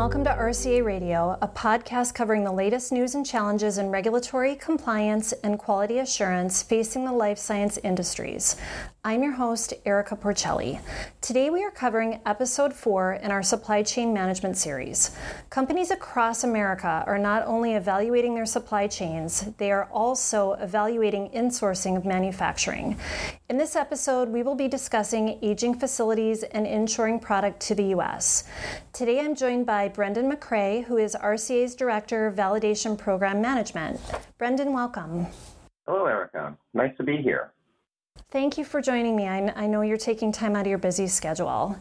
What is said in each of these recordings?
welcome to RCA Radio, a podcast covering the latest news and challenges in regulatory compliance and quality assurance facing the life science industries. I'm your host, Erica Porcelli. Today we are covering episode four in our supply chain management series. Companies across America are not only evaluating their supply chains, they are also evaluating insourcing of manufacturing. In this episode, we will be discussing aging facilities and inshoring product to the U.S. Today I'm joined by Brendan McCrae, who is RCA's Director of Validation Program Management. Brendan, welcome. Hello, Erica. Nice to be here. Thank you for joining me. I, know you're taking time out of your busy schedule.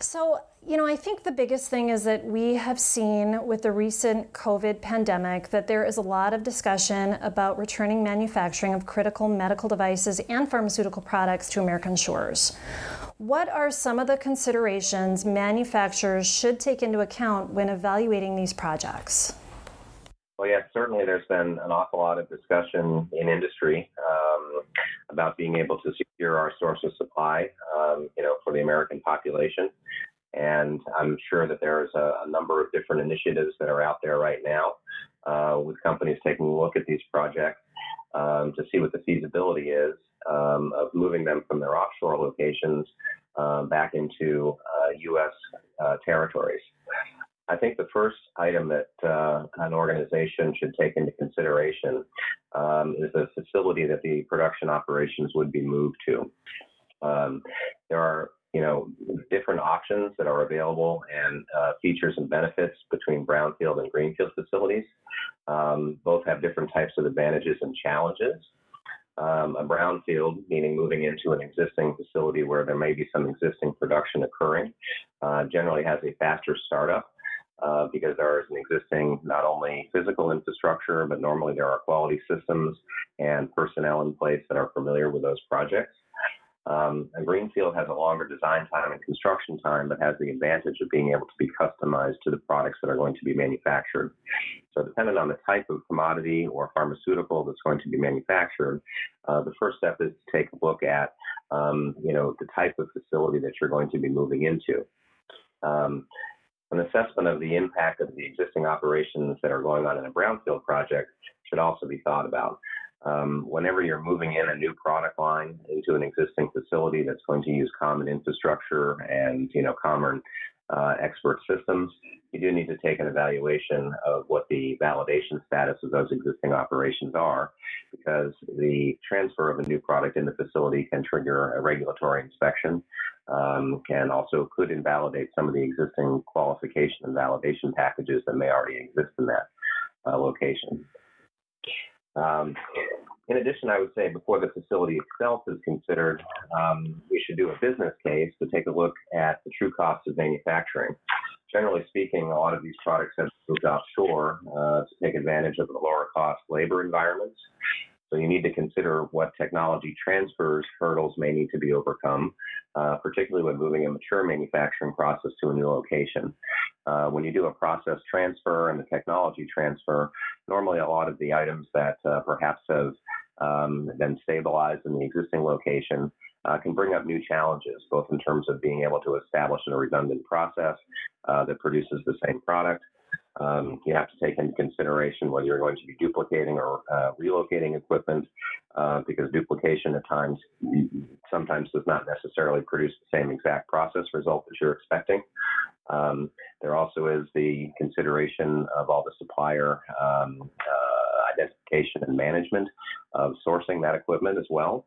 So, you know, I think the biggest thing is that we have seen with the recent COVID pandemic that there is a lot of discussion about returning manufacturing of critical medical devices and pharmaceutical products to American shores. What are some of the considerations manufacturers should take into account when evaluating these projects? Well, yes, certainly there's been an awful lot of discussion in industry about being able to secure our source of supply, um, you know, for the American population. And I'm sure that there's a, a, number of different initiatives that are out there right now uh, with companies taking a look at these projects um, to see what the feasibility is um, of moving them from their offshore locations uh, back into uh, U.S. Uh, territories. I think the first item that uh, an organization should take into consideration um, is the facility that the production operations would be moved to. Um, there are, you know, different options that are available and uh, features and benefits between brownfield and greenfield facilities. Um, both have different types of advantages and challenges. Um, a brownfield, meaning moving into an existing facility where there may be some existing production occurring, uh, generally has a faster startup uh, because there is an existing not only physical infrastructure, but normally there are quality systems and personnel in place that are familiar with those projects. Um, a greenfield has a longer design time and construction time, but has the advantage of being able to be customized to the products that are going to be manufactured. So, depending on the type of commodity or pharmaceutical that's going to be manufactured, uh, the first step is to take a look at, um, you know, the type of facility that you're going to be moving into. Um, an assessment of the impact of the existing operations that are going on in a brownfield project should also be thought about. Um, whenever you're moving in a new product line into an existing facility that's going to use common infrastructure and you know common uh, expert systems, you do need to take an evaluation of what the validation status of those existing operations are, because the transfer of a new product in the facility can trigger a regulatory inspection, um, can also could invalidate some of the existing qualification and validation packages that may already exist in that uh, location. Um, in addition, I would say before the facility itself is considered, um, we should do a business case to take a look at the true cost of manufacturing. Generally speaking, a lot of these products have moved offshore uh, to take advantage of the lower cost labor environments. So you need to consider what technology transfers hurdles may need to be overcome, uh, particularly when moving a mature manufacturing process to a new location. Uh, when you do a process transfer and the technology transfer, normally a lot of the items that uh, perhaps have um, been stabilized in the existing location uh, can bring up new challenges, both in terms of being able to establish a redundant process uh, that produces the same product, um, you have to take into consideration whether you're going to be duplicating or uh, relocating equipment, uh, because duplication at times sometimes does not necessarily produce the same exact process result that you're expecting. Um, there also is the consideration of all the supplier um, uh, identification and management of sourcing that equipment as well.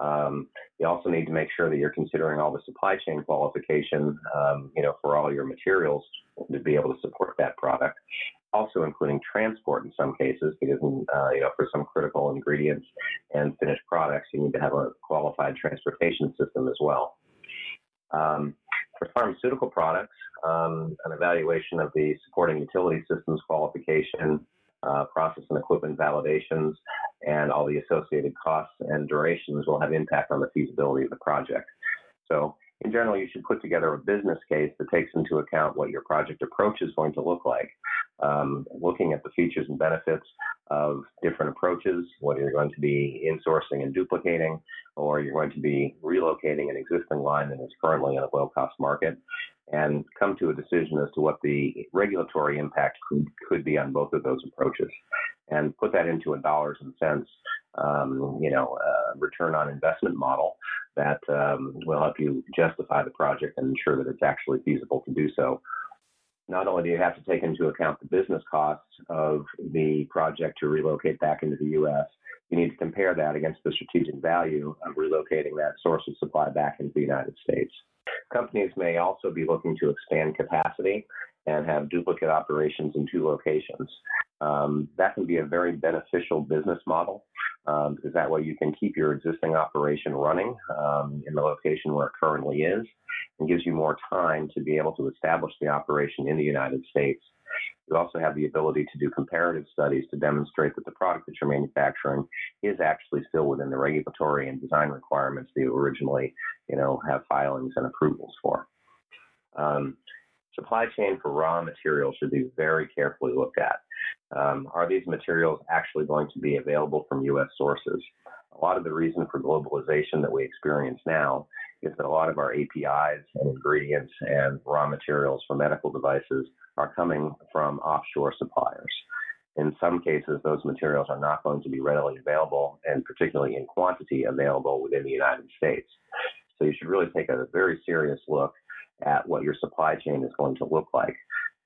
Um, you also need to make sure that you're considering all the supply chain qualification, um, you know, for all your materials to be able to support that product. Also, including transport in some cases, because uh, you know, for some critical ingredients and finished products, you need to have a qualified transportation system as well. Um, for pharmaceutical products, um, an evaluation of the supporting utility systems qualification uh, process and equipment validations, and all the associated costs and durations will have impact on the feasibility of the project. So in general, you should put together a business case that takes into account what your project approach is going to look like, um, looking at the features and benefits of different approaches, whether you're going to be insourcing and duplicating, or you're going to be relocating an existing line that is currently in a low cost market, and come to a decision as to what the regulatory impact could, could be on both of those approaches and put that into a dollars and cents, um, you know, uh, return on investment model that um, will help you justify the project and ensure that it's actually feasible to do so. Not only do you have to take into account the business costs of the project to relocate back into the U.S., you need to compare that against the strategic value of relocating that source of supply back into the United States. Companies may also be looking to expand capacity and have duplicate operations in two locations. Um, that can be a very beneficial business model um, because that way you can keep your existing operation running um, in the location where it currently is and gives you more time to be able to establish the operation in the United States. You also have the ability to do comparative studies to demonstrate that the product that you're manufacturing is actually still within the regulatory and design requirements that you originally, you know, have filings and approvals for. Um, supply chain for raw materials should be very carefully looked at. Um, are these materials actually going to be available from U.S. sources? A lot of the reason for globalization that we experience now is that a lot of our APIs and ingredients and raw materials for medical devices are coming from offshore suppliers. In some cases, those materials are not going to be readily available and particularly in quantity available within the United States. So you should really take a very serious look at what your supply chain is going to look like.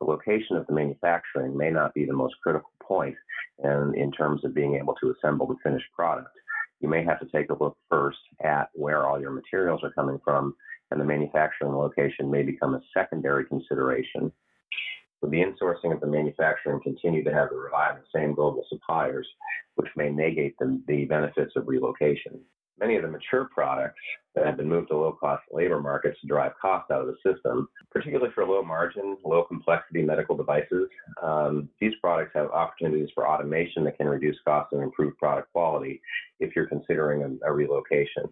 The location of the manufacturing may not be the most critical point in, in terms of being able to assemble the finished product. You may have to take a look first at where all your materials are coming from, and the manufacturing location may become a secondary consideration. Would the insourcing of the manufacturing continue to have to rely on the same global suppliers, which may negate the, the benefits of relocation? Many of the mature products that have been moved to low cost labor markets to drive cost out of the system, particularly for low margin, low complexity medical devices. Um, these products have opportunities for automation that can reduce costs and improve product quality if you're considering a, a relocation.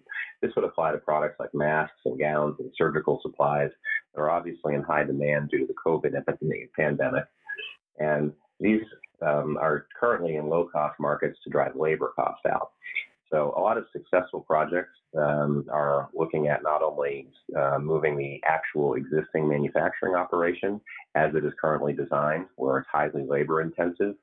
This would apply to products like masks and gowns and surgical supplies are obviously in high demand due to the COVID pandemic. And these um, are currently in low cost markets to drive labor costs out. So a lot of successful projects um, are looking at not only uh, moving the actual existing manufacturing operation as it is currently designed, where it's highly labor intensive,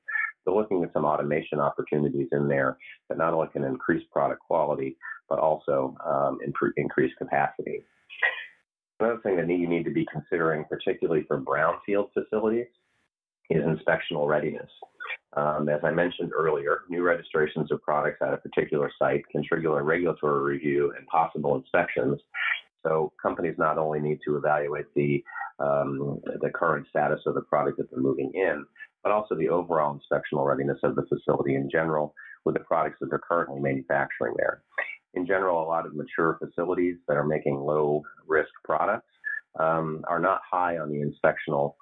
but looking at some automation opportunities in there that not only can increase product quality, but also um, improve, increase capacity. Another thing that you need to be considering, particularly for brownfield facilities, is inspectional readiness. Um, as I mentioned earlier, new registrations of products at a particular site can trigger a regulatory review and possible inspections. So companies not only need to evaluate the um, the current status of the product that they're moving in, but also the overall inspectional readiness of the facility in general with the products that they're currently manufacturing there. In general, a lot of mature facilities that are making low risk products um, are not high on the inspectional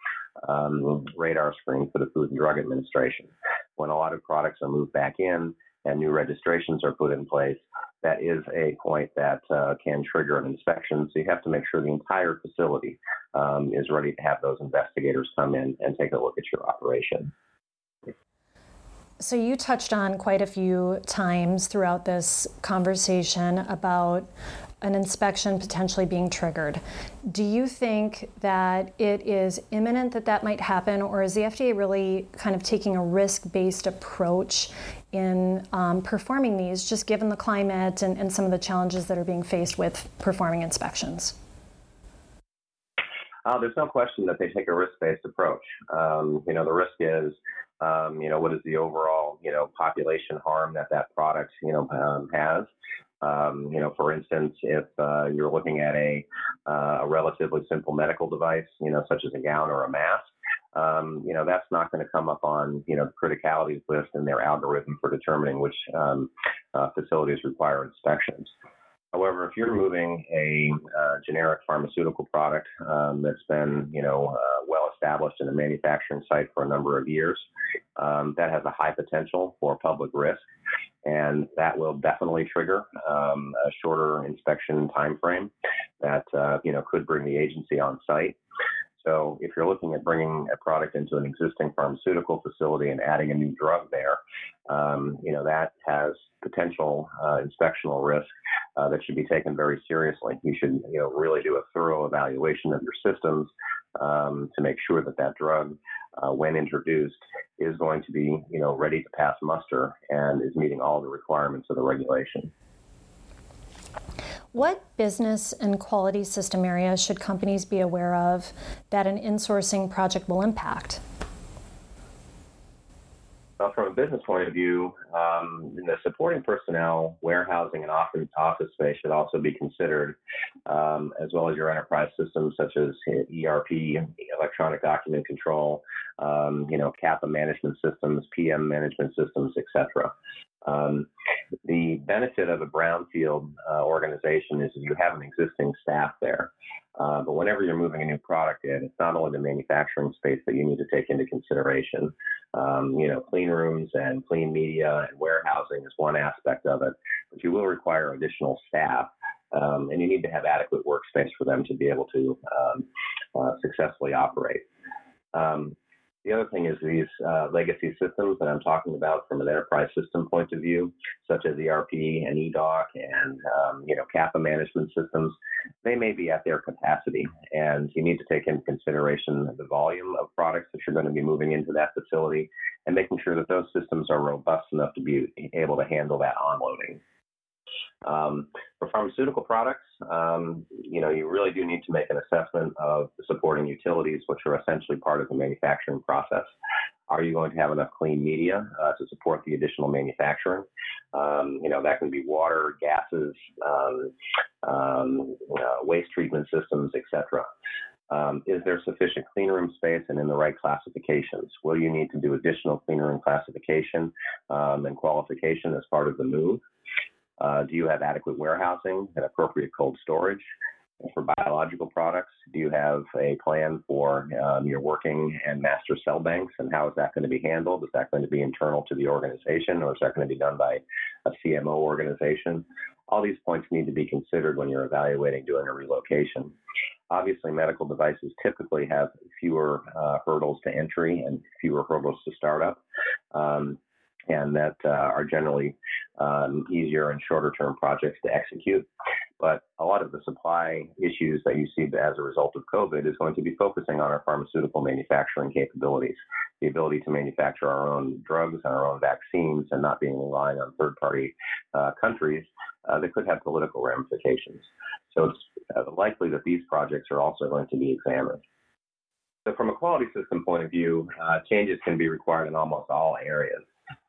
um, radar screen for the Food and Drug Administration. When a lot of products are moved back in and new registrations are put in place, that is a point that uh, can trigger an inspection. So you have to make sure the entire facility um, is ready to have those investigators come in and take a look at your operation. So, you touched on quite a few times throughout this conversation about an inspection potentially being triggered. Do you think that it is imminent that that might happen, or is the FDA really kind of taking a risk based approach in um, performing these, just given the climate and, and some of the challenges that are being faced with performing inspections? Uh, there's no question that they take a risk-based approach. Um, you know, the risk is, um, you know, what is the overall, you know, population harm that that product, you know, um, has. Um, you know, for instance, if uh, you're looking at a, uh, a relatively simple medical device, you know, such as a gown or a mask, um, you know, that's not going to come up on, you know, the list in their algorithm for determining which um, uh, facilities require inspections. However, if you're moving a uh, generic pharmaceutical product um, that's been, you know, uh, well established in a manufacturing site for a number of years, um, that has a high potential for public risk, and that will definitely trigger um, a shorter inspection time frame that, uh, you know, could bring the agency on site. So if you're looking at bringing a product into an existing pharmaceutical facility and adding a new drug there, um, you know that has potential uh, inspectional risk uh, that should be taken very seriously. You should, you know, really do a thorough evaluation of your systems um, to make sure that that drug, uh, when introduced, is going to be, you know, ready to pass muster and is meeting all the requirements of the regulation. What business and quality system areas should companies be aware of that an insourcing project will impact? Well, from a business point of view, um, the supporting personnel, warehousing, and office, office space should also be considered, um, as well as your enterprise systems such as ERP, electronic document control, um, you know, CAPA management systems, PM management systems, etc. Um, the benefit of a brownfield uh, organization is you have an existing staff there. Uh, but whenever you're moving a new product in, it's not only the manufacturing space that you need to take into consideration. Um, you know, clean rooms and clean media and warehousing is one aspect of it, but you will require additional staff. Um, and you need to have adequate workspace for them to be able to um, uh, successfully operate. Um, the other thing is these uh, legacy systems that I'm talking about from an enterprise system point of view, such as ERP and eDoc and um, you know CAPA management systems, they may be at their capacity, and you need to take into consideration the volume of products that you're going to be moving into that facility, and making sure that those systems are robust enough to be able to handle that onloading. Um, for pharmaceutical products, um, you know, you really do need to make an assessment of the supporting utilities, which are essentially part of the manufacturing process. Are you going to have enough clean media uh, to support the additional manufacturing? Um, you know, that can be water, gases, um, um, uh, waste treatment systems, etc. Um, is there sufficient cleanroom space and in the right classifications? Will you need to do additional cleanroom classification um, and qualification as part of the move? Uh, do you have adequate warehousing and appropriate cold storage? For biological products, do you have a plan for um, your working and master cell banks, and how is that going to be handled? Is that going to be internal to the organization, or is that going to be done by a CMO organization? All these points need to be considered when you're evaluating doing a relocation. Obviously, medical devices typically have fewer uh, hurdles to entry and fewer hurdles to startup. Um, and that uh, are generally um, easier and shorter term projects to execute. But a lot of the supply issues that you see as a result of COVID is going to be focusing on our pharmaceutical manufacturing capabilities, the ability to manufacture our own drugs and our own vaccines and not being relying on third party uh, countries uh, that could have political ramifications. So it's uh, likely that these projects are also going to be examined. So, from a quality system point of view, uh, changes can be required in almost all areas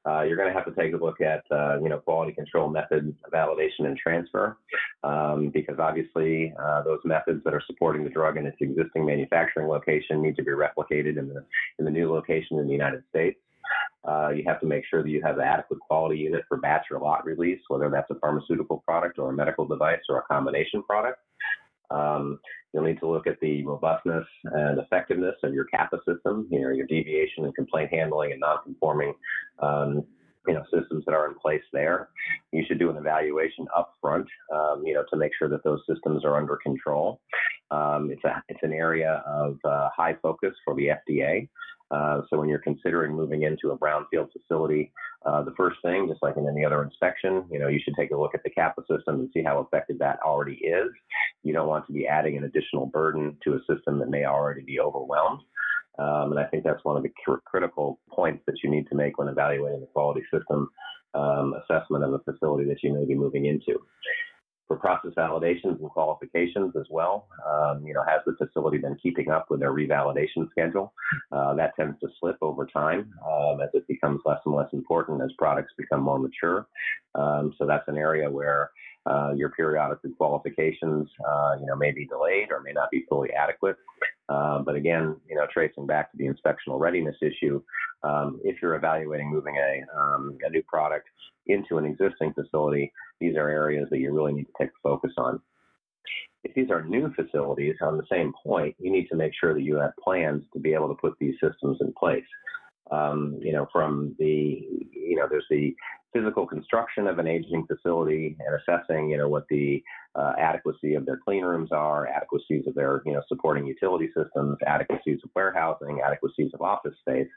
uh, you're going to have to take a look at uh, you know quality control methods, validation and transfer um, because obviously uh, those methods that are supporting the drug in its existing manufacturing location need to be replicated in the in the new location in the United States. Uh, you have to make sure that you have an adequate quality unit for batch or lot release, whether that's a pharmaceutical product or a medical device or a combination product. Um, you'll need to look at the robustness and effectiveness of your CAPA system, you know, your deviation and complaint handling and non-conforming, um, you know, systems that are in place there. You should do an evaluation up front, um, you know, to make sure that those systems are under control. Um, it's a it's an area of uh, high focus for the FDA. Uh, so when you're considering moving into a brownfield facility, uh, the first thing, just like in any other inspection, you know, you should take a look at the CAPA system and see how effective that already is. You don't want to be adding an additional burden to a system that may already be overwhelmed. Um, and I think that's one of the cr- critical points that you need to make when evaluating the quality system um, assessment of a facility that you may be moving into for process validations and qualifications as well. Um, you know, has the facility been keeping up with their revalidation schedule? Uh, that tends to slip over time um, as it becomes less and less important as products become more mature. Um, so that's an area where uh, your periodic qualifications, uh, you know, may be delayed or may not be fully adequate. Uh, but again, you know, tracing back to the inspectional readiness issue, um, if you're evaluating moving a, um, a new product into an existing facility, these are areas that you really need to take a focus on. If these are new facilities on the same point, you need to make sure that you have plans to be able to put these systems in place. Um, you know, from the, you know, there's the physical construction of an aging facility and assessing, you know, what the uh, adequacy of their clean rooms are, adequacies of their, you know, supporting utility systems, adequacies of warehousing, adequacies of office space.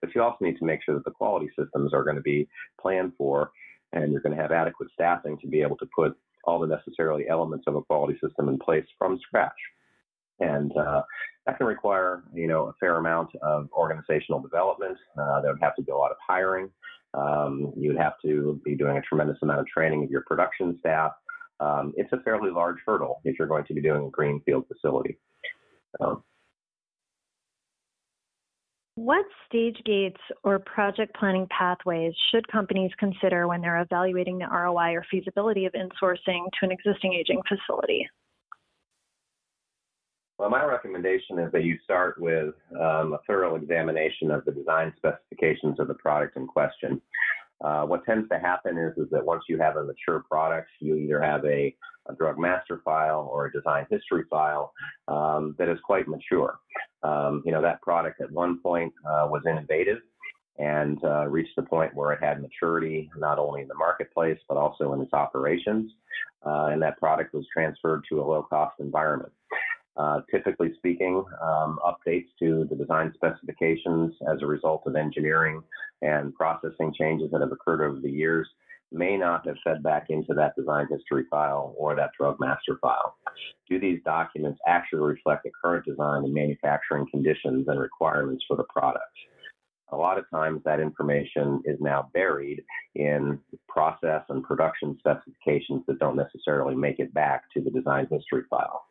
But you also need to make sure that the quality systems are going to be planned for and you're going to have adequate staffing to be able to put all the necessarily elements of a quality system in place from scratch. And uh, that can require, you know, a fair amount of organizational development. Uh, there would have to be a lot of hiring. Um, you'd have to be doing a tremendous amount of training of your production staff. Um, it's a fairly large hurdle if you're going to be doing a greenfield facility. What stage gates or project planning pathways should companies consider when they're evaluating the ROI or feasibility of insourcing to an existing aging facility? Well, my recommendation is that you start with um, a thorough examination of the design specifications of the product in question. Uh, what tends to happen is, is that once you have a mature product, you either have a, a drug master file or a design history file um, that is quite mature. Um, you know, that product at one point uh, was innovative and uh, reached the point where it had maturity not only in the marketplace but also in its operations. Uh, and that product was transferred to a low cost environment. Uh, typically speaking, um, updates to the design specifications as a result of engineering and processing changes that have occurred over the years may not have fed back into that design history file or that drug master file. Do these documents actually reflect the current design and manufacturing conditions and requirements for the product? A lot of times that information is now buried in process and production specifications that don't necessarily make it back to the design history file.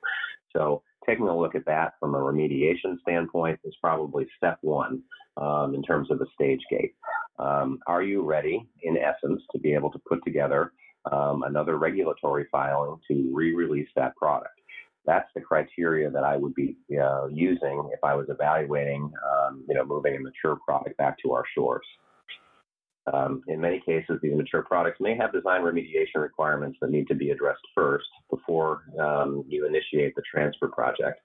So taking a look at that from a remediation standpoint is probably step one um, in terms of the stage gate. Um, are you ready, in essence, to be able to put together um, another regulatory filing to re-release that product? That's the criteria that I would be uh, using if I was evaluating, um, you know, moving a mature product back to our shores. Um, in many cases, these mature products may have design remediation requirements that need to be addressed first before um, you initiate the transfer project.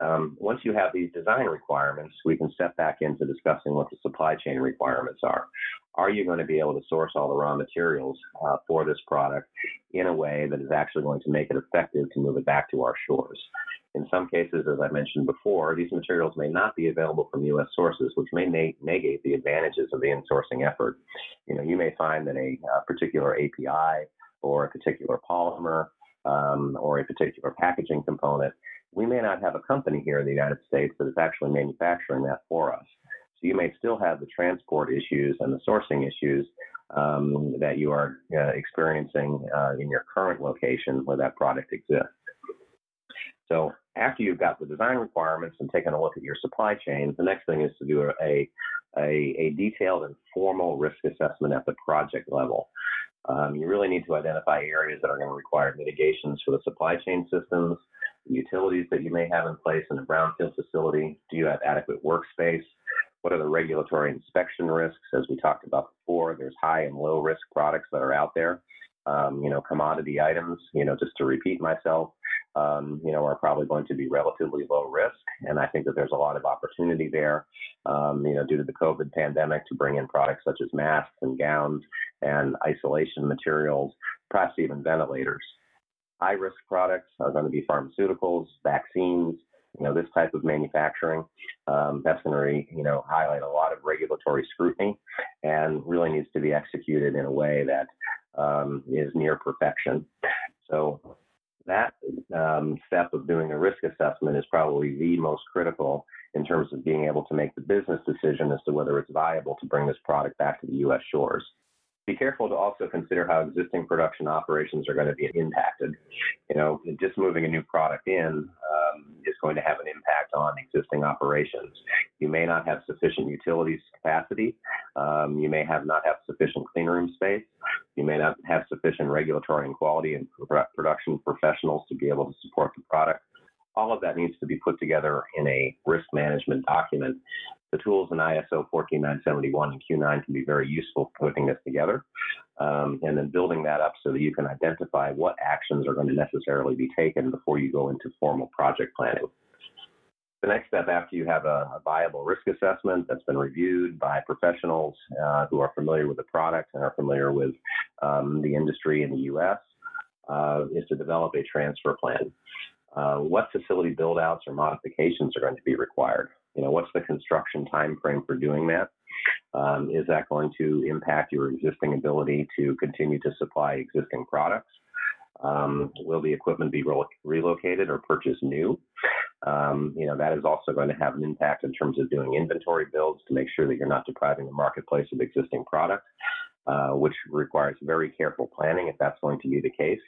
Um, once you have these design requirements, we can step back into discussing what the supply chain requirements are. Are you going to be able to source all the raw materials uh, for this product in a way that is actually going to make it effective to move it back to our shores? In some cases, as I mentioned before, these materials may not be available from U.S. sources, which may negate the advantages of the insourcing effort. You know, you may find that a, a particular API or a particular polymer um, or a particular packaging component, we may not have a company here in the United States that is actually manufacturing that for us. So you may still have the transport issues and the sourcing issues um, that you are uh, experiencing uh, in your current location where that product exists. So after you've got the design requirements and taken a look at your supply chain, the next thing is to do a, a, a detailed and formal risk assessment at the project level. Um, you really need to identify areas that are going to require mitigations for the supply chain systems, utilities that you may have in place in a brownfield facility. Do you have adequate workspace? What are the regulatory inspection risks? As we talked about before, there's high and low risk products that are out there. Um, you know, commodity items, you know, just to repeat myself, um, you know, are probably going to be relatively low risk. And I think that there's a lot of opportunity there, um, you know, due to the COVID pandemic to bring in products such as masks and gowns and isolation materials, perhaps even ventilators. High risk products are going to be pharmaceuticals, vaccines, you know, this type of manufacturing. Um, that's going to, re, you know, highlight a lot of regulatory scrutiny and really needs to be executed in a way that um, is near perfection. So that um, step of doing a risk assessment is probably the most critical in terms of being able to make the business decision as to whether it's viable to bring this product back to the U.S. shores. Be careful to also consider how existing production operations are going to be impacted. You know, just moving a new product in um, is going to have an impact on existing operations. You may not have sufficient utilities capacity. Um, you may have not have sufficient cleanroom space. You may not have sufficient regulatory and quality and production professionals to be able to support the product. All of that needs to be put together in a risk management document the tools in ISO 14971 and Q9 can be very useful for putting this together um, and then building that up so that you can identify what actions are going to necessarily be taken before you go into formal project planning. The next step after you have a, a viable risk assessment that's been reviewed by professionals uh, who are familiar with the product and are familiar with um, the industry in the U.S. Uh, is to develop a transfer plan. Uh, what facility build outs or modifications are going to be required? You know, what's the construction time frame for doing that? Um, is that going to impact your existing ability to continue to supply existing products? Um, will the equipment be re- relocated or purchased new? Um, you know, that is also going to have an impact in terms of doing inventory builds to make sure that you're not depriving the marketplace of existing product, uh, which requires very careful planning if that's going to be the case.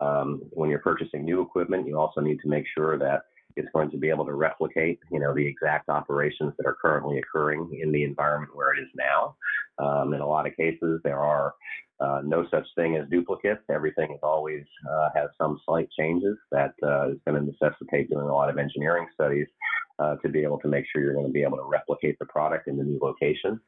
Um, when you're purchasing new equipment, you also need to make sure that it's going to be able to replicate, you know, the exact operations that are currently occurring in the environment where it is now. Um, in a lot of cases, there are uh, no such thing as duplicates. Everything is always uh, has some slight changes that uh, is going to necessitate doing a lot of engineering studies uh, to be able to make sure you're going to be able to replicate the product in the new location.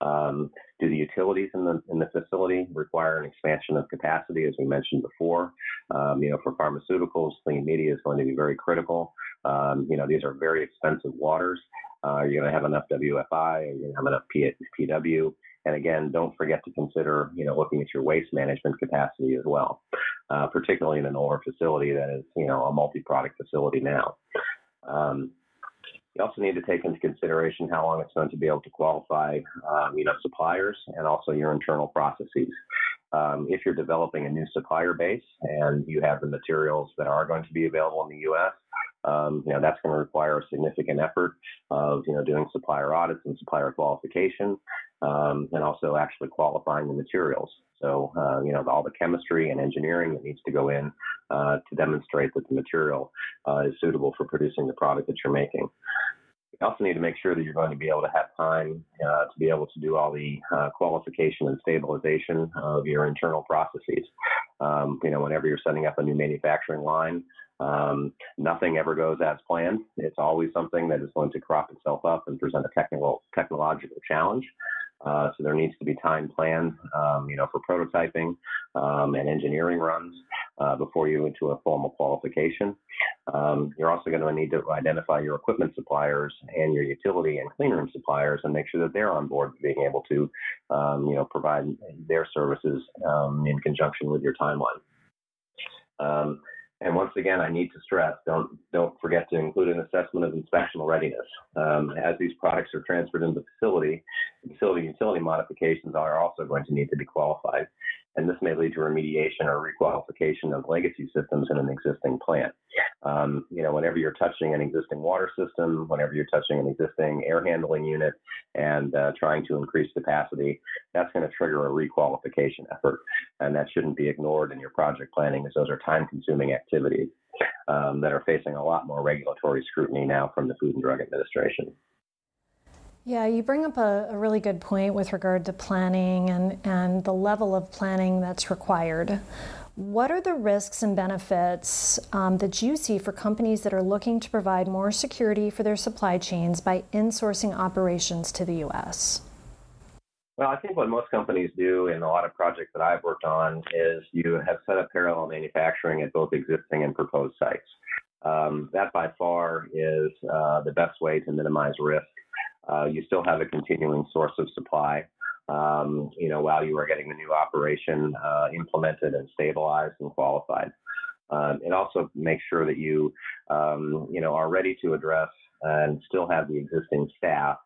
Um, do the utilities in the in the facility require an expansion of capacity, as we mentioned before? Um, you know, for pharmaceuticals, clean media is going to be very critical. Um, you know, these are very expensive waters. Uh, you're going to have enough WFI, you're going to have enough P- PW, and again, don't forget to consider, you know, looking at your waste management capacity as well, uh, particularly in an older facility that is, you know, a multi-product facility now. Um, you also need to take into consideration how long it's going to be able to qualify, um, you know, suppliers and also your internal processes. Um, if you're developing a new supplier base and you have the materials that are going to be available in the U.S., um, you know, that's going to require a significant effort of, you know, doing supplier audits and supplier qualification, um, and also actually qualifying the materials. So, uh, you know, all the chemistry and engineering that needs to go in uh, to demonstrate that the material uh, is suitable for producing the product that you're making. You also need to make sure that you're going to be able to have time uh, to be able to do all the uh, qualification and stabilization of your internal processes. Um, you know, whenever you're setting up a new manufacturing line, um, nothing ever goes as planned. It's always something that is going to crop itself up and present a technical technological challenge. Uh, so there needs to be time planned, um, you know, for prototyping um, and engineering runs uh, before you into a formal qualification. Um, you're also going to need to identify your equipment suppliers and your utility and cleanroom suppliers and make sure that they're on board being able to, um, you know, provide their services um, in conjunction with your timeline. And once again, I need to stress, don't don't forget to include an assessment of inspectional readiness. Um, as these products are transferred into the facility, facility utility modifications are also going to need to be qualified and this may lead to remediation or requalification of legacy systems in an existing plant. Um, you know, whenever you're touching an existing water system, whenever you're touching an existing air handling unit and uh, trying to increase capacity, that's going to trigger a requalification effort. And that shouldn't be ignored in your project planning as those are time consuming activities um, that are facing a lot more regulatory scrutiny now from the Food and Drug Administration. Yeah, you bring up a, a, really good point with regard to planning and, and the level of planning that's required. What are the risks and benefits um, that you see for companies that are looking to provide more security for their supply chains by insourcing operations to the U.S.? Well, I think what most companies do in a lot of projects that I've worked on is you have set up parallel manufacturing at both existing and proposed sites. Um, that by far is uh, the best way to minimize risk uh, you still have a continuing source of supply. Um, you know, while you are getting the new operation uh, implemented and stabilized and qualified. Um, it also makes sure that you, um, you know, are ready to address and still have the existing staff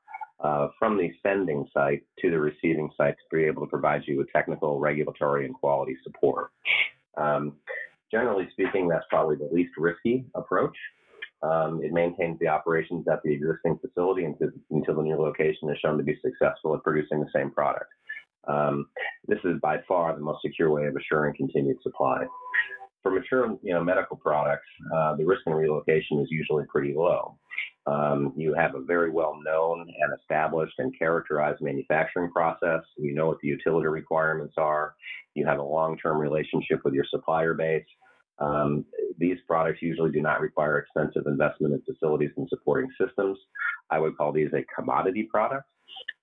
uh, from the sending site to the receiving site to be able to provide you with technical, regulatory, and quality support. Um, generally speaking, that's probably the least risky approach. Um, it maintains the operations at the existing facility until, until the new location is shown to be successful at producing the same product. Um, this is by far the most secure way of assuring continued supply. For mature you know, medical products, uh, the risk in relocation is usually pretty low. Um, you have a very well known and established and characterized manufacturing process. You know what the utility requirements are. You have a long term relationship with your supplier base. Um, these products usually do not require expensive investment in facilities and supporting systems. I would call these a commodity product.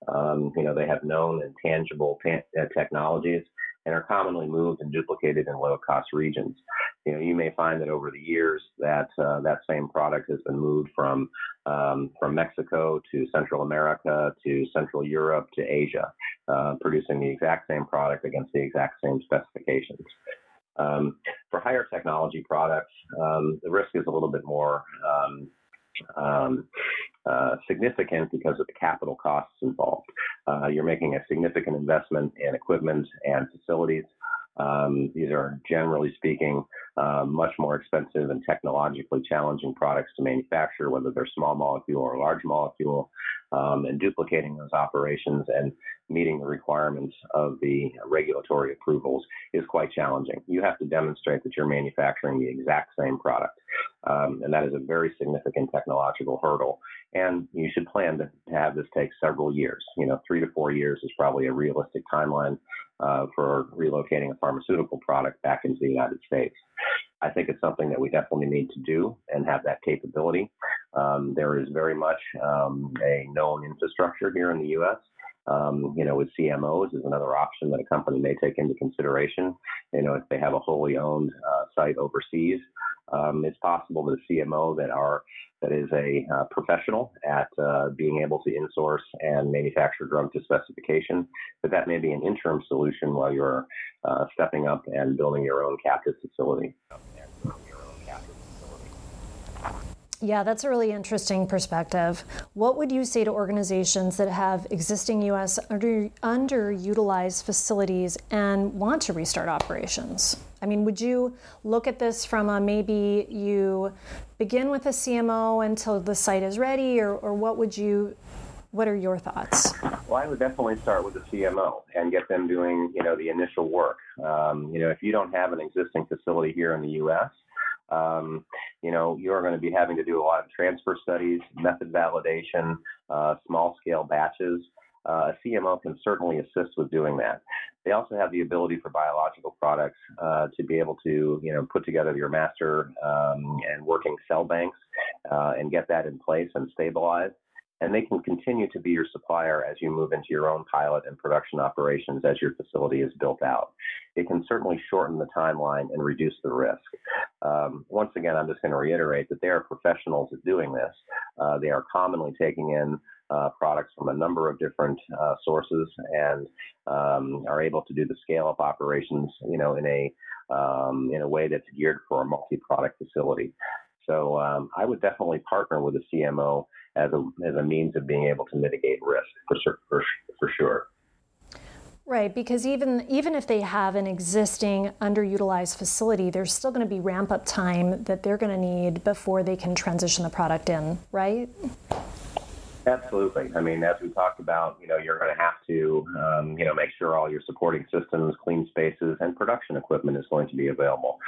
Um, you know, they have known and tangible uh, technologies and are commonly moved and duplicated in low-cost regions. You know, you may find that over the years that uh, that same product has been moved from um, from Mexico to Central America to Central Europe to Asia, uh, producing the exact same product against the exact same specifications. Um, for higher technology products, um, the risk is a little bit more um, um, uh, significant because of the capital costs involved. Uh, you're making a significant investment in equipment and facilities. Um, these are generally speaking uh, much more expensive and technologically challenging products to manufacture, whether they're small molecule or large molecule, um, and duplicating those operations and meeting the requirements of the regulatory approvals is quite challenging. You have to demonstrate that you're manufacturing the exact same product. Um, and that is a very significant technological hurdle. And you should plan to have this take several years. You know, three to four years is probably a realistic timeline uh, for relocating a pharmaceutical product back into the United States. I think it's something that we definitely need to do and have that capability. Um, there is very much um, a known infrastructure here in the U.S. Um, you know, with CMOs is another option that a company may take into consideration. You know, if they have a wholly owned uh, site overseas, um, it's possible that a CMO that are that is a uh, professional at uh, being able to insource and manufacture drug to specification, but that may be an interim solution while you're uh, stepping up and building your own captive facility. Yeah, that's a really interesting perspective. What would you say to organizations that have existing U.S. Under, underutilized facilities and want to restart operations? I mean, would you look at this from a maybe you begin with a CMO until the site is ready, or, or what would you? What are your thoughts? Well, I would definitely start with a CMO and get them doing, you know, the initial work. Um, you know, if you don't have an existing facility here in the U.S., um, you know, you're going to be having to do a lot of transfer studies, method validation, uh, small scale batches. Uh, a CMO can certainly assist with doing that. They also have the ability for biological products uh, to be able to, you know, put together your master um, and working cell banks uh, and get that in place and stabilized and they can continue to be your supplier as you move into your own pilot and production operations as your facility is built out. It can certainly shorten the timeline and reduce the risk. Um, once again, I'm just going to reiterate that they are professionals at doing this. Uh, they are commonly taking in uh, products from a number of different uh, sources and um, are able to do the scale up operations, you know, in a um, in a way that's geared for a multi-product facility. So um, I would definitely partner with a CMO as a as a means of being able to mitigate risk for for, for sure. Right, because even even if they have an existing underutilized facility, there's still going to be ramp up time that they're going to need before they can transition the product in, right? Absolutely. I mean, as we talked about, you know, you're going to have to, um, you know, make sure all your supporting systems, clean spaces, and production equipment is going to be available.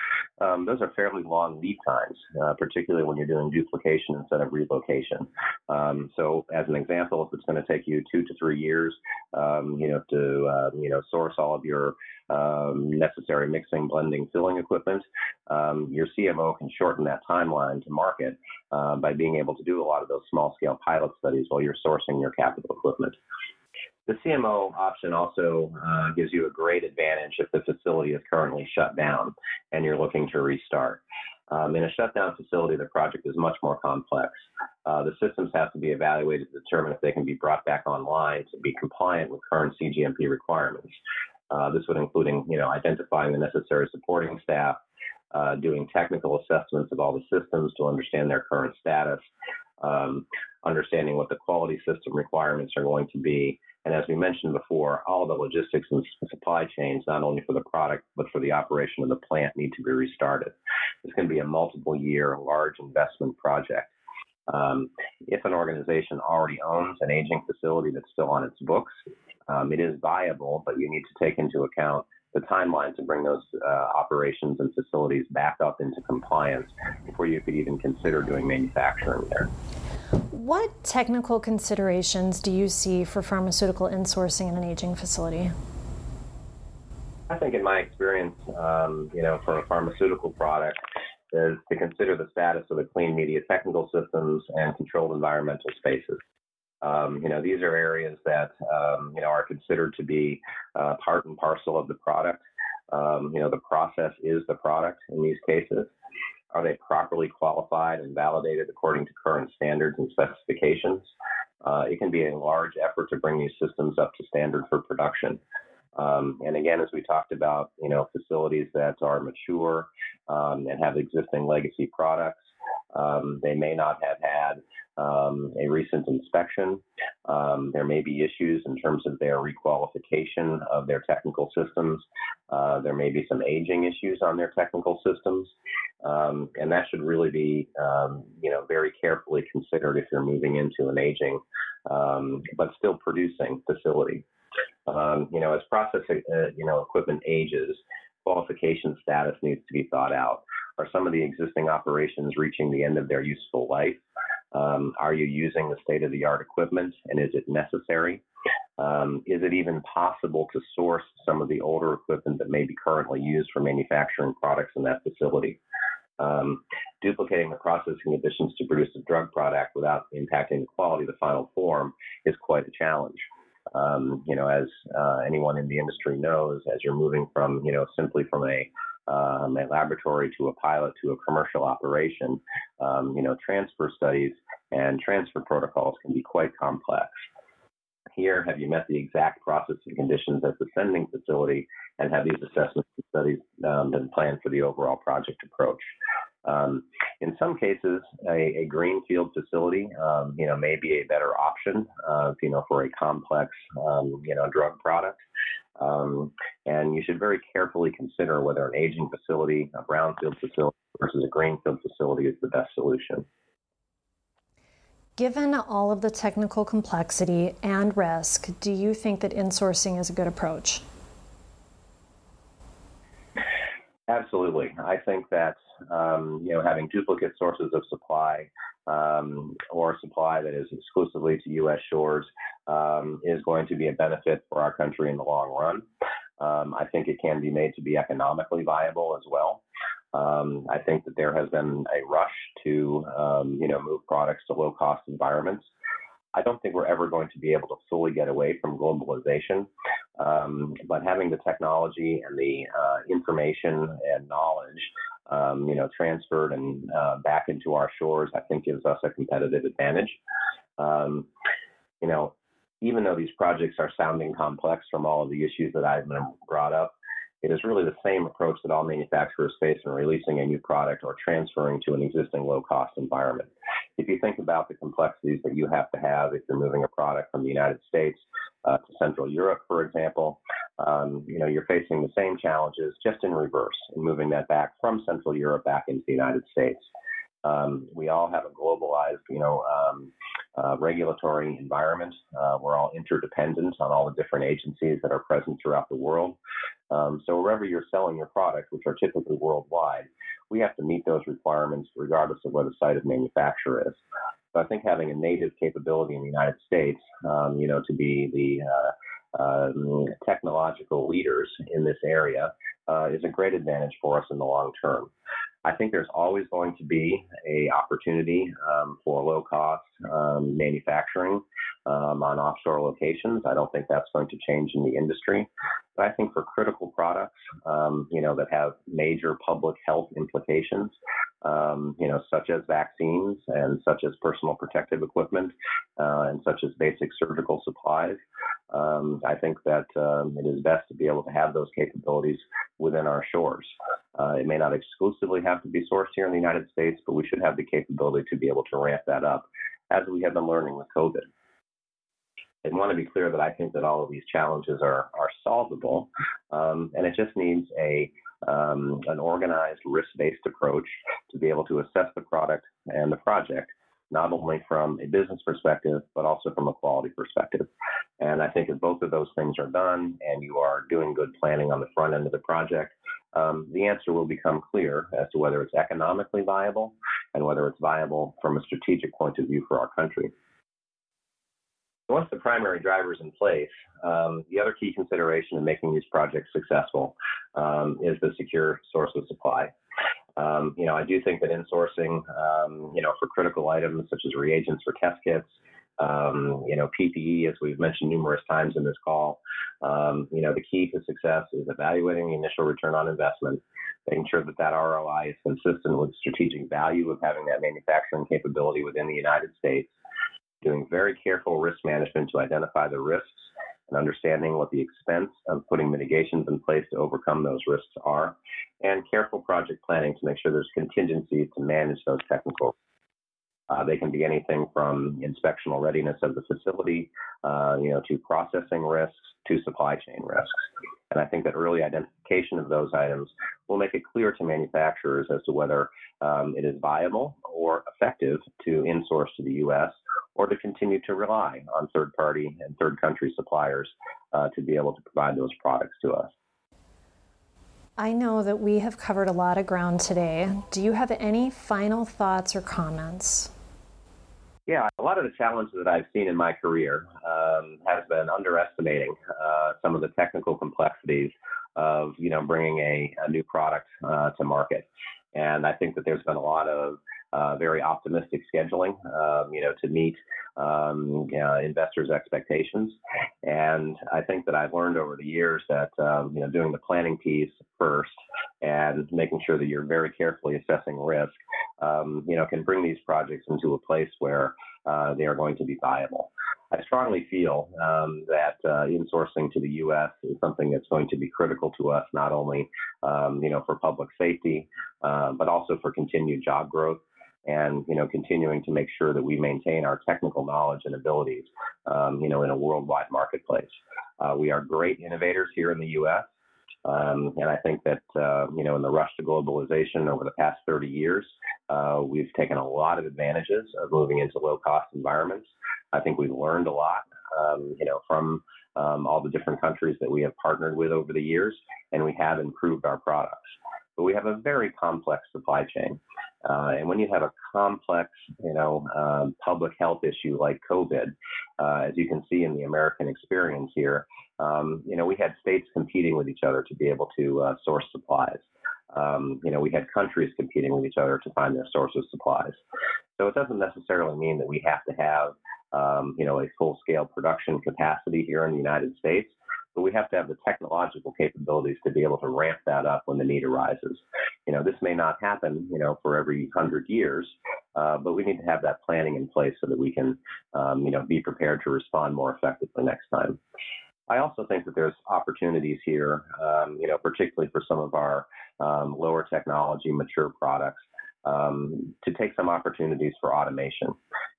Um, those are fairly long lead times, uh, particularly when you're doing duplication instead of relocation. Um, so, as an example, if it's going to take you two to three years, um, you know, to uh, you know source all of your um, necessary mixing, blending, filling equipment, um, your CMO can shorten that timeline to market uh, by being able to do a lot of those small scale pilot studies while you're sourcing your capital equipment. The CMO option also uh, gives you a great advantage if the facility is currently shut down and you're looking to restart. Um, in a shutdown facility, the project is much more complex. Uh, the systems have to be evaluated to determine if they can be brought back online to be compliant with current CGMP requirements. Uh, this would including, you know, identifying the necessary supporting staff, uh, doing technical assessments of all the systems to understand their current status, um, understanding what the quality system requirements are going to be, and as we mentioned before, all the logistics and supply chains, not only for the product but for the operation of the plant, need to be restarted. It's going to be a multiple year, large investment project. Um, if an organization already owns an aging facility that's still on its books, um, it is viable, but you need to take into account the timeline to bring those uh, operations and facilities back up into compliance before you could even consider doing manufacturing there. What technical considerations do you see for pharmaceutical insourcing in an aging facility? I think, in my experience, um, you know, for a pharmaceutical product, is to consider the status of the clean media technical systems and controlled environmental spaces. Um, you know, these are areas that um, you know are considered to be uh, part and parcel of the product. Um, you know, the process is the product in these cases. Are they properly qualified and validated according to current standards and specifications? Uh, it can be a large effort to bring these systems up to standard for production. Um, and again, as we talked about, you know, facilities that are mature um, and have existing legacy products, Um, they may not have had um, a recent inspection. Um, there may be issues in terms of their requalification of their technical systems. Uh, there may be some aging issues on their technical systems, um, and that should really be, um, you know, very carefully considered if you're moving into an aging um, but still producing facility. Um, you know, as process, uh, you know, equipment ages, qualification status needs to be thought out. Are some of the existing operations reaching the end of their useful life? Um, are you using the state of the art equipment and is it necessary? Um, is it even possible to source some of the older equipment that may be currently used for manufacturing products in that facility? Um, duplicating the processing conditions to produce a drug product without impacting the quality of the final form is quite a challenge. Um, you know, as uh, anyone in the industry knows, as you're moving from, you know, simply from a um, a laboratory to a pilot to a commercial operation, um, you know, transfer studies and transfer protocols can be quite complex. Here, have you met the exact processing conditions at the sending facility, and have these assessments and studies um, been planned for the overall project approach? Um, in some cases, a, a greenfield facility, um, you know, may be a better option, uh, you know, for a complex, um, you know, drug product. Um, and you should very carefully consider whether an aging facility, a brownfield facility versus a greenfield facility is the best solution. Given all of the technical complexity and risk, do you think that insourcing is a good approach? Absolutely. I think that um, you know having duplicate sources of supply um, or supply that is exclusively to U.S. shores um, is going to be a benefit for our country in the long run. Um, I think it can be made to be economically viable as well. Um, I think that there has been a rush to um, you know move products to low cost environments. I don't think we're ever going to be able to fully get away from globalization. Um, but having the technology and the uh, information and knowledge, um, you know, transferred and uh, back into our shores, I think gives us a competitive advantage. Um, you know, even though these projects are sounding complex from all of the issues that I've been brought up, it is really the same approach that all manufacturers face in releasing a new product or transferring to an existing low cost environment. If you think about the complexities that you have to have if you're moving a product from the United States uh, to Central Europe, for example, um, you know, you're facing the same challenges just in reverse in moving that back from Central Europe back into the United States. Um, we all have a globalized, you know, um, uh, regulatory environment. Uh, we're all interdependent on all the different agencies that are present throughout the world. Um, so wherever you're selling your product, which are typically worldwide, we have to meet those requirements regardless of where the site of manufacture is. So I think having a native capability in the United States, um, you know, to be the uh, um, technological leaders in this area uh, is a great advantage for us in the long term. I think there's always going to be a opportunity um, for low cost um, manufacturing um, on offshore locations. I don't think that's going to change in the industry. But I think for critical products, um, you know, that have major public health implications, um, you know, such as vaccines and such as personal protective equipment uh, and such as basic surgical supplies, um, I think that um, it is best to be able to have those capabilities within our shores. Uh, it may not exclusively have to be sourced here in the United States, but we should have the capability to be able to ramp that up as we have been learning with COVID. I want to be clear that I think that all of these challenges are, are solvable, um, and it just needs a um, an organized, risk-based approach to be able to assess the product and the project not only from a business perspective, but also from a quality perspective. And I think if both of those things are done and you are doing good planning on the front end of the project, um, the answer will become clear as to whether it's economically viable and whether it's viable from a strategic point of view for our country. Once the primary driver is in place, um, the other key consideration in making these projects successful um, is the secure source of supply. Um, you know, I do think that insourcing, um, you know, for critical items such as reagents for test kits, um, you know, PPE, as we've mentioned numerous times in this call, um, you know, the key to success is evaluating the initial return on investment, making sure that that ROI is consistent with strategic value of having that manufacturing capability within the United States, doing very careful risk management to identify the risks and understanding what the expense of putting mitigations in place to overcome those risks are, and careful project planning to make sure there's contingencies to manage those technical uh, they can be anything from inspectional readiness of the facility, uh, you know, to processing risks to supply chain risks. And I think that early identification of those items will make it clear to manufacturers as to whether um, it is viable or effective to insource to the U.S. or to continue to rely on third party and third country suppliers uh, to be able to provide those products to us. I know that we have covered a lot of ground today. Do you have any final thoughts or comments? Yeah, a lot of the challenges that I've seen in my career um, has been underestimating uh, some of the technical complexities of you know bringing a, a new product uh, to market, and I think that there's been a lot of uh, very optimistic scheduling, um, you know, to meet um, know, investors' expectations. And I think that I've learned over the years that um, you know doing the planning piece first and making sure that you're very carefully assessing risk, um, you know, can bring these projects into a place where uh, they are going to be viable. I strongly feel um, that uh, insourcing to the U.S. is something that's going to be critical to us, not only um, you know for public safety, uh, but also for continued job growth and you know continuing to make sure that we maintain our technical knowledge and abilities um, you know in a worldwide marketplace. Uh, we are great innovators here in the U.S. Um, and I think that uh, you know in the rush to globalization over the past 30 years, uh, we've taken a lot of advantages of moving into low-cost environments. I think we've learned a lot, um, you know, from um, all the different countries that we have partnered with over the years, and we have improved our products. But we have a very complex supply chain. Uh, and when you have a complex, you know, um, public health issue like COVID, uh, as you can see in the American experience here, um, you know, we had states competing with each other to be able to uh, source supplies. Um, you know, we had countries competing with each other to find their source of supplies. So it doesn't necessarily mean that we have to have, um, you know, a full-scale production capacity here in the United States but we have to have the technological capabilities to be able to ramp that up when the need arises. You know, this may not happen, you know, for every hundred years, uh, but we need to have that planning in place so that we can, um, you know, be prepared to respond more effectively next time. I also think that there's opportunities here, um, you know, particularly for some of our um, lower technology, mature products um, to take some opportunities for automation.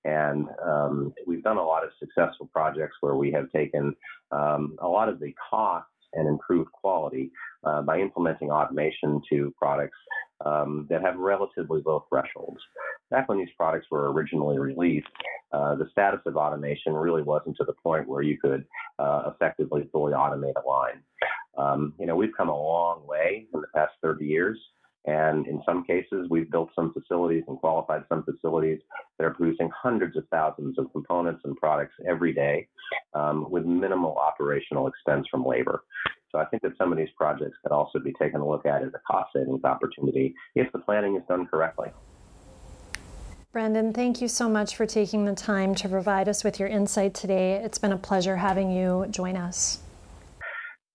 And um, we've done a lot of successful projects where we have taken um, a lot of the costs and improved quality uh, by implementing automation to products um, that have relatively low thresholds. Back when these products were originally released, uh, the status of automation really wasn't to the point where you could uh, effectively fully automate a line. Um, you know, we've come a long way in the past 30 years. And in some cases, we've built some facilities and qualified some facilities that are producing hundreds of thousands of components and products every day um, with minimal operational expense from labor. So I think that some of these projects could also be taken a look at as a cost savings opportunity if the planning is done correctly. Brendan, thank you so much for taking the time to provide us with your insight today. It's been a pleasure having you join us.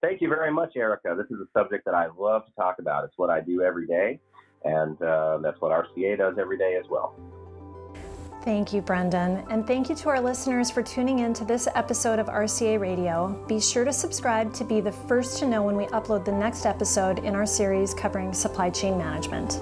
Thank you very much, Erica. This is a subject that I love to talk about. It's what I do every day, and uh, that's what RCA does every day as well. Thank you, Brendan. And thank you to our listeners for tuning in to this episode of RCA Radio. Be sure to subscribe to be the first to know when we upload the next episode in our series covering supply chain management.